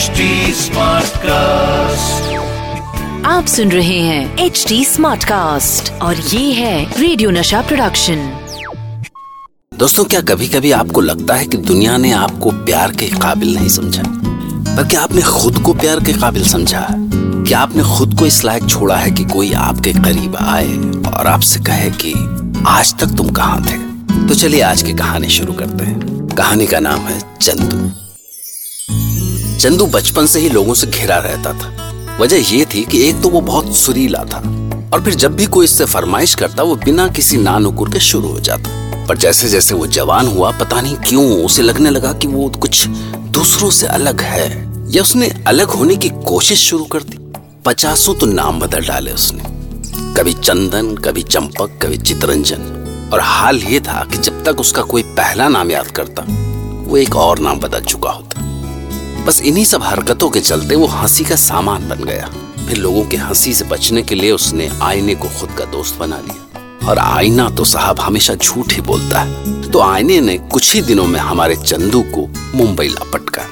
HD Smartcast. आप सुन रहे हैं एच डी स्मार्ट कास्ट और ये है रेडियो नशा प्रोडक्शन दोस्तों क्या कभी कभी आपको लगता है कि दुनिया ने आपको प्यार के काबिल नहीं समझा? पर क्या आपने खुद को प्यार के काबिल समझा? क्या आपने खुद को इस लायक छोड़ा है कि कोई आपके करीब आए और आपसे कहे कि आज तक तुम कहाँ थे? तो चलिए आज की कहानी शुरू करते हैं। कहानी का नाम है चंदू चंदू बचपन से ही लोगों से घिरा रहता था। वजह यह थी कि एक तो वो बहुत सुरीला था, और फिर जब भी कोई इससे फरमाइश करता, वो बिना किसी ना नुकुर के शुरू हो जाता। पर जैसे जैसे वो जवान हुआ, पता नहीं क्यों उसे लगने लगा कि वो कुछ दूसरों से अलग है, या उसने अलग होने की कोशिश शुरू कर दी। पचासों तो नाम बदल डाले उसने। कभी चंदन, कभी चंपक, कभी चितरंजन। और हाल ये था कि जब तक उसका कोई पहला नाम याद करता, वो एक और नाम बदल चुका होता। बस इन्हीं सब हरकतों के चलते वो हँसी का सामान बन गया। फिर लोगों के हँसी से बचने के लिए उसने आईने को खुद का दोस्त बना लिया। और आईना तो साहब हमेशा झूठ ही बोलता है। तो आईने ने कुछ ही दिनों में हमारे चंदू को मुंबई ला पटका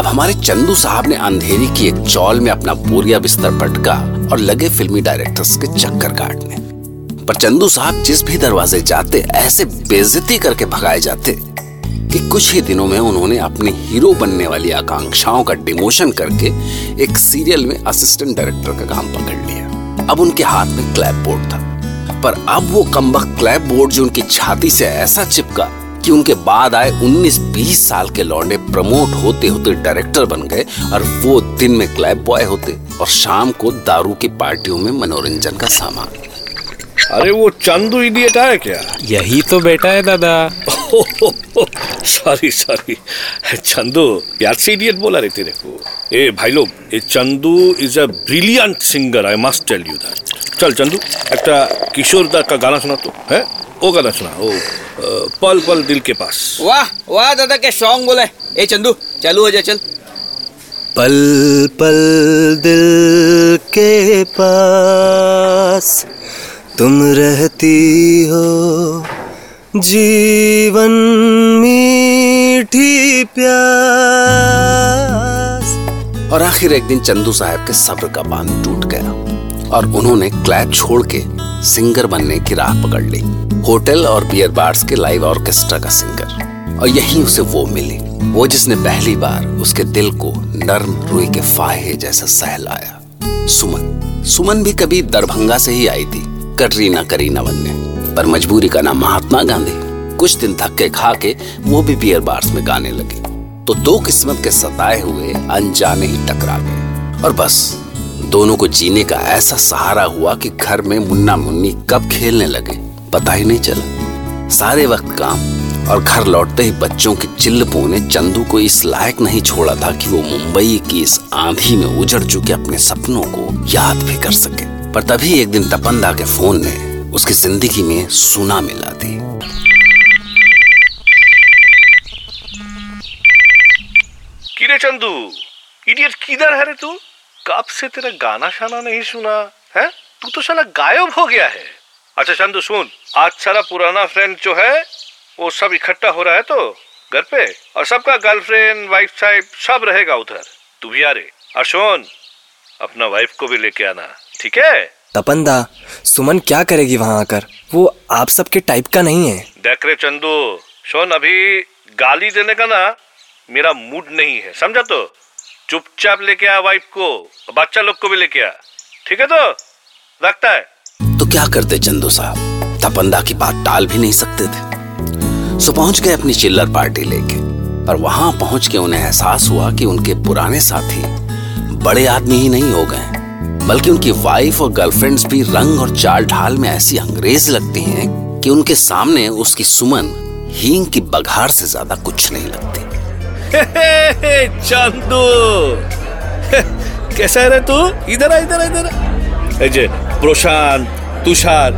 अब हमारे चंदू साहब ने अंधेरी की एक चौल में अपना बोरिया बिस्तर पटका और लगे फिल्मी डायरेक्टर्स के चक्कर काटने। पर चंदू साहब जिस भी दरवाजे जाते, ऐसे बेजती करके भगाए जाते। कि कुछ ही दिनों में उन्होंने अपने हीरो बनने वाली आकांक्षाओं का डिमोशन करके एक सीरियल में असिस्टेंट डायरेक्टर का काम पकड़ लिया। अब उनके हाथ में क्लैप बोर्ड था। पर अब वो कम्बक क्लैप बोर्ड जो उनकी छाती से ऐसा चिपका कि उनके बाद आए 19-20 साल के लौंडे प्रमोट होते होते डायरेक्टर बन गए और वो दिन में क्लैप बॉय होते और शाम को दारू की पार्टियों में मनोरंजन का सामान। अरे वो चंदू इडियट है क्या? यही तो बेटा है दादा। सॉरी सॉरी चंदू यार से इडियट बोला रहते देखो ए भाई लोग ये Chandu is a brilliant singer I must tell you that चल चंदू एक किशोर दा का गाना सुना तो है वो गाना सुना वो पल पल दिल के पास वाह वाह दादा के सॉन्ग बोले ए चंदू चलो हो चल पल पल दिल के पास तुम रहती हो जीवन मीठी प्यास। और आखिर एक दिन चंदू साहब के सब्र का बाँध टूट गया और उन्होंने क्लैप छोड़ के सिंगर बनने की राह पकड़ ली। होटल और बियर बार्स के लाइव ऑर्केस्ट्रा का सिंगर। और यहीं उसे वो मिली, वो जिसने पहली बार उसके दिल को नर्म रुई के फाहे जैसा सहलाया। सुमन सुमन भी कभी दरभंगा से ही आई थी, कटरीना करीना बनने पर मजबूरी का नाम महात्मा गांधी। कुछ दिन धक्के खा के वो भी बियर बार्स में गाने लगे। तो दो किस्मत के सताए हुए अनजाने ही टकरा गए। और बस, दोनों को जीने का ऐसा सहारा हुआ कि घर में मुन्ना मुन्नी कब खेलने लगे, पता ही नहीं चला। सारे वक्त काम और घर लौटते ही बच्चों की चिल्लपों ने चंदू को इस लायक नहीं छोड़ा था कि वो मुंबई की इस आंधी में उजड़ चुके अपने सपनों को याद भी कर सके। पर तभी एक दिन तपंदा के फ़ोन ने उसकी ज़िंदगी में सुना मिला दी। किरे चंदू, इडियट किधर है रे तू? कब से तेरा गाना शाना नहीं सुना, है? तू तो साला गायब हो गया है। अच्छा चंदू, सुन, आज सारा पुराना फ्रेंड जो है, वो सब इकट्ठा हो रहा है तो घर पे? और सबका गर्लफ्रेंड वाइफ साइब सब रहेगा उधर। तू भी आ रे। और सुन, अपना वाइफ को भी लेके आना, ठीक है? तपंदा सुमन क्या करेगी वहाँ आकर? वो आप सबके टाइप का नहीं है। देख रे चंदू सुन अभी गाली देने का ना मेरा मूड नहीं है समझा तो? चुपचाप लेके आ वाइफ को बच्चा लोग को भी लेके आ। ठीक है तो? रखता है? तो क्या करते चंदू साहब? तपंदा की बात टाल भी नहीं सकते थे। सो पहुँच गए अपनी चिल्लर पार्टी लेके पर वहाँ पहुँच के उन्हें एहसास हुआ कि उनके पुराने साथी बड़े आदमी ही नहीं हो गए। बल्कि उनकी वाइफ और गर्लफ्रेंड्स भी रंग और चाल ढाल में ऐसी अंग्रेज़ लगती हैं कि उनके सामने उसकी सुमन हींग की बघार से ज़्यादा कुछ नहीं लगती। चंदू। कैसा है तू? इधर आ इधर इधर जे प्रशांत तुषार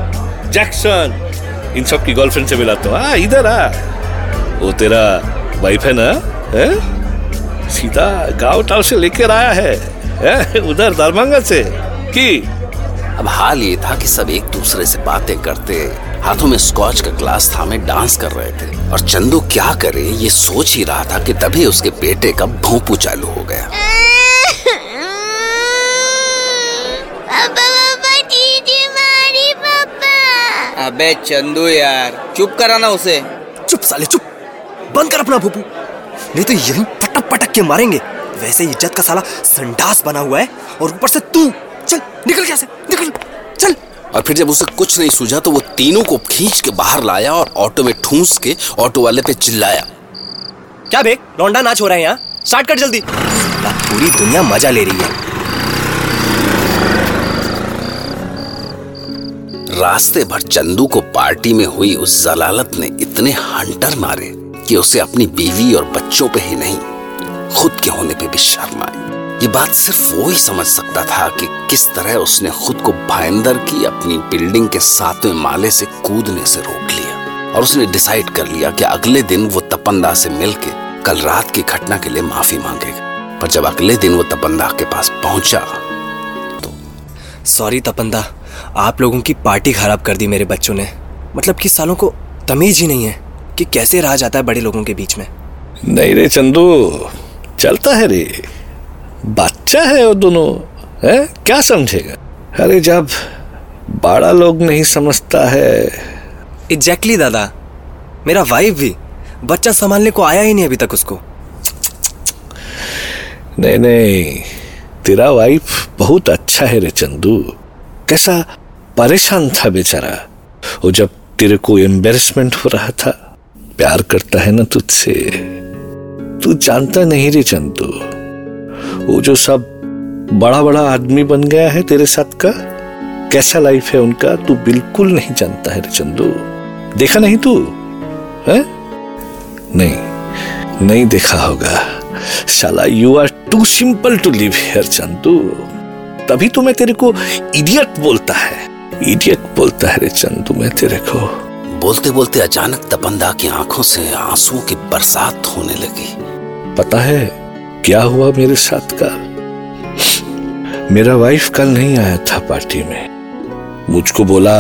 जैक्सन इन सब की गर्लफ्रेंड से मिला तो। आ इधर आ। वो तेरा वाइफ है ना? है? सीधा गाँव टाव से लेकर आया है, उधर दरभंगा से। कि? अब हाल ये था कि सब एक दूसरे से बातें करते हाथों में स्कॉच का ग्लास थामे डांस कर रहे थे। और चंदू क्या करे ये सोच ही रहा था कि तभी उसके बेटे का भोंपू चालू हो गया। अबे चंदू यार चुप करा ना उसे। चुप साले चुप। बंद कर अपना भोपू। नहीं तो यही पटक पटक के मारेंगे। वैसे इज़्ज़त का साला संडास बना हुआ है और ऊपर से तू चल निकल यहाँ से निकल चल। और फिर जब उसे कुछ नहीं सूझा तो वो तीनों को खींच के बाहर लाया और ऑटो में ठूंस के ऑटो वाले पे चिल्लाया। क्या बे लौंडा नाच हो रहा है यहाँ? स्टार्ट कर जल्दी। पूरी दुनिया मज़ा ले रही है। रास्ते भर चंदू को पार्टी में हुई उस जलालत ने इतने हंटर मारे कि उसे अपनी बीवी और बच्चों पे ही नहीं। खुद के होने पे भी शर्म आई। ये बात सिर्फ़ वो ही समझ सकता था कि किस तरह उसने खुद को भाईंदर की अपनी बिल्डिंग के सातवें माले से कूदने से रोक लिया और उसने डिसाइड कर लिया कि अगले दिन वो तपंदा से मिलके कल रात की घटना के लिए माफ़ी मांगेगा। पर जब अगले दिन वो तपंदा के पास पहुँचा तो सॉरी तपंदा। आप लोगों की पार्टी खराब कर दी मेरे बच्चों ने। मतलब कि सालों को तमीज ही नहीं है कि कैसे रहा जाता है बड़े लोगों के बीच में। नहीं रे चंदू चलता है रे। बच्चा है वो दोनों है? क्या समझेगा? अरे जब बड़ा लोग नहीं समझता है। एग्जैक्टली exactly, दादा। मेरा वाइफ भी बच्चा संभालने को आया ही नहीं अभी तक उसको। नहीं नहीं। तेरा वाइफ बहुत अच्छा है रे चंदू। कैसा परेशान था बेचारा। वो जब तेरे को एम्बेरसमेंट हो रहा था प्यार करता है ना तुझसे। तू जानता नहीं रे चंदू। वो जो सब बड़ा बड़ा आदमी बन गया है तेरे साथ का, कैसा लाइफ है उनका, तू बिल्कुल नहीं जानता है रे चंदू। देखा नहीं तू? है? नहीं नहीं देखा होगा। शाला you are too simple to live here Chandu. तभी तो मैं तेरे को इडियट बोलता है। इडियट बोलता है रे चंदू मैं तेरे को। बोलते बोलते अचानक तपंदा की आँखों से आंसुओं की बरसात होने लगी। पता है क्या हुआ मेरे साथ का मेरा वाइफ कल नहीं आया था पार्टी में। मुझको बोला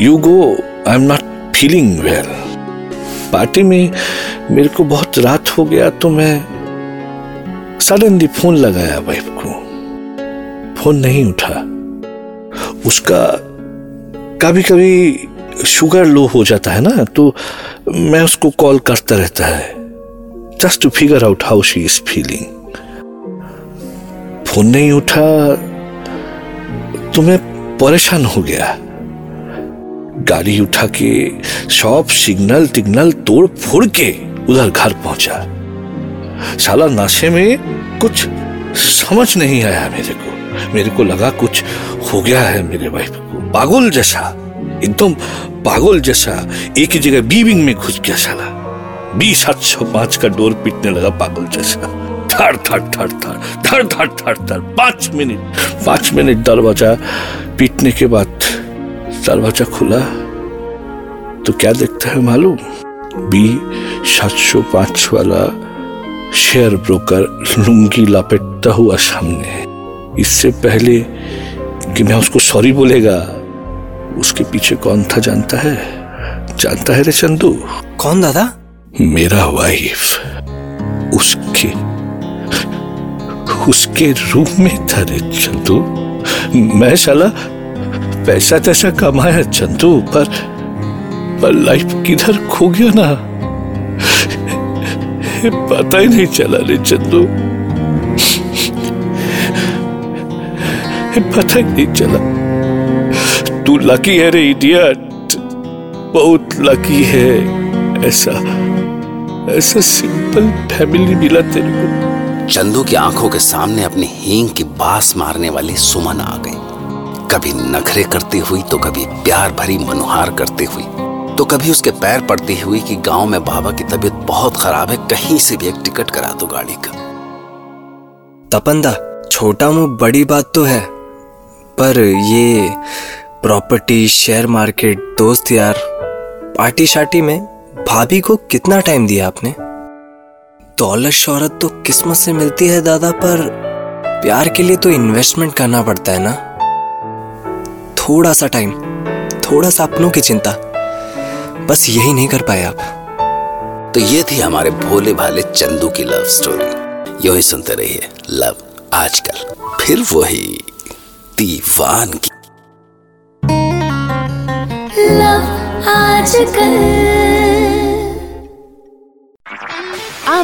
you go I am not feeling well party में मेरे को बहुत रात हो गया तो मैं सडनली फ़ोन लगाया वाइफ को। फ़ोन नहीं उठा। उसका कभी कभी शुगर लो हो जाता है ना तो मैं उसको कॉल करता रहता है। Just to figure out how she is feeling phone नहीं उठा तो मैं परेशान हो गया। गाड़ी उठा के शॉप सिग्नल टिग्नल तोड़ फोड़ के उधर घर पहुँचा। साला नशे में कुछ समझ नहीं आया मेरे को। मेरे को लगा कुछ हो गया है मेरे वाइफ को। पागल जैसा, एकदम पागल जैसा, एक ही जगह बीविंग में घुस गया साला। बीस सात सौ पाँच का डोर पीटने लगा पागल जैसा। थर थर थर थर थर थर थर थर पाँच मिनट पाँच मिनट दरवाज़ा पीटने के बाद दरवाज़ा खुला। तो क्या देखता है मालूम? बी सात सौ पाँच वाला शेयर ब्रोकर लुंगी लपेटता हुआ सामने इससे पहले कि मैं उसको सॉरी बोलेगा, उसके पीछे कौन था जानता है? जानता है रे चंदू? कौन दादा? मेरा वाइफ उसके उसके रूम में था रे चंदू। मैं साला पैसा तैसा कमाया चंदू, पर पर लाइफ किधर खो गया ना? पता ही नहीं चला रे चंदू। पता ही नहीं चला। तू लकी है रे इडियट बहुत लकी है ऐसा। ऐसा सिंपल फैमिली मिला तेरे को। चंदू की आँखों के सामने अपनी हींग की बास मारने वाली सुमन आ गई। कभी नखरे करती हुई तो कभी प्यार भरी मनुहार करती हुई। तो कभी उसके पैर पड़ती हुई कि गाँव में बाबा की तबीयत बहुत खराब है कहीं से भी एक टिकट करा दो गाड़ी का। तपंदा छोटा मुँह बड़ी बात तो है पर ये प्रॉपर्टी शेयर मार्केट दोस्त यार पार्टी शार्टी में भाभी को कितना टाइम दिया आपने? दौलत शोहरत तो किस्मत से मिलती है दादा पर प्यार के लिए तो इन्वेस्टमेंट करना पड़ता है ना? थोड़ा सा टाइम थोड़ा सा अपनों की चिंता। बस यही नहीं कर पाए आप। तो ये थी हमारे भोले भाले चंदू की लव स्टोरी यू ही सुनते रहिए लव आजकल। फिर वही दीवान की। लव आप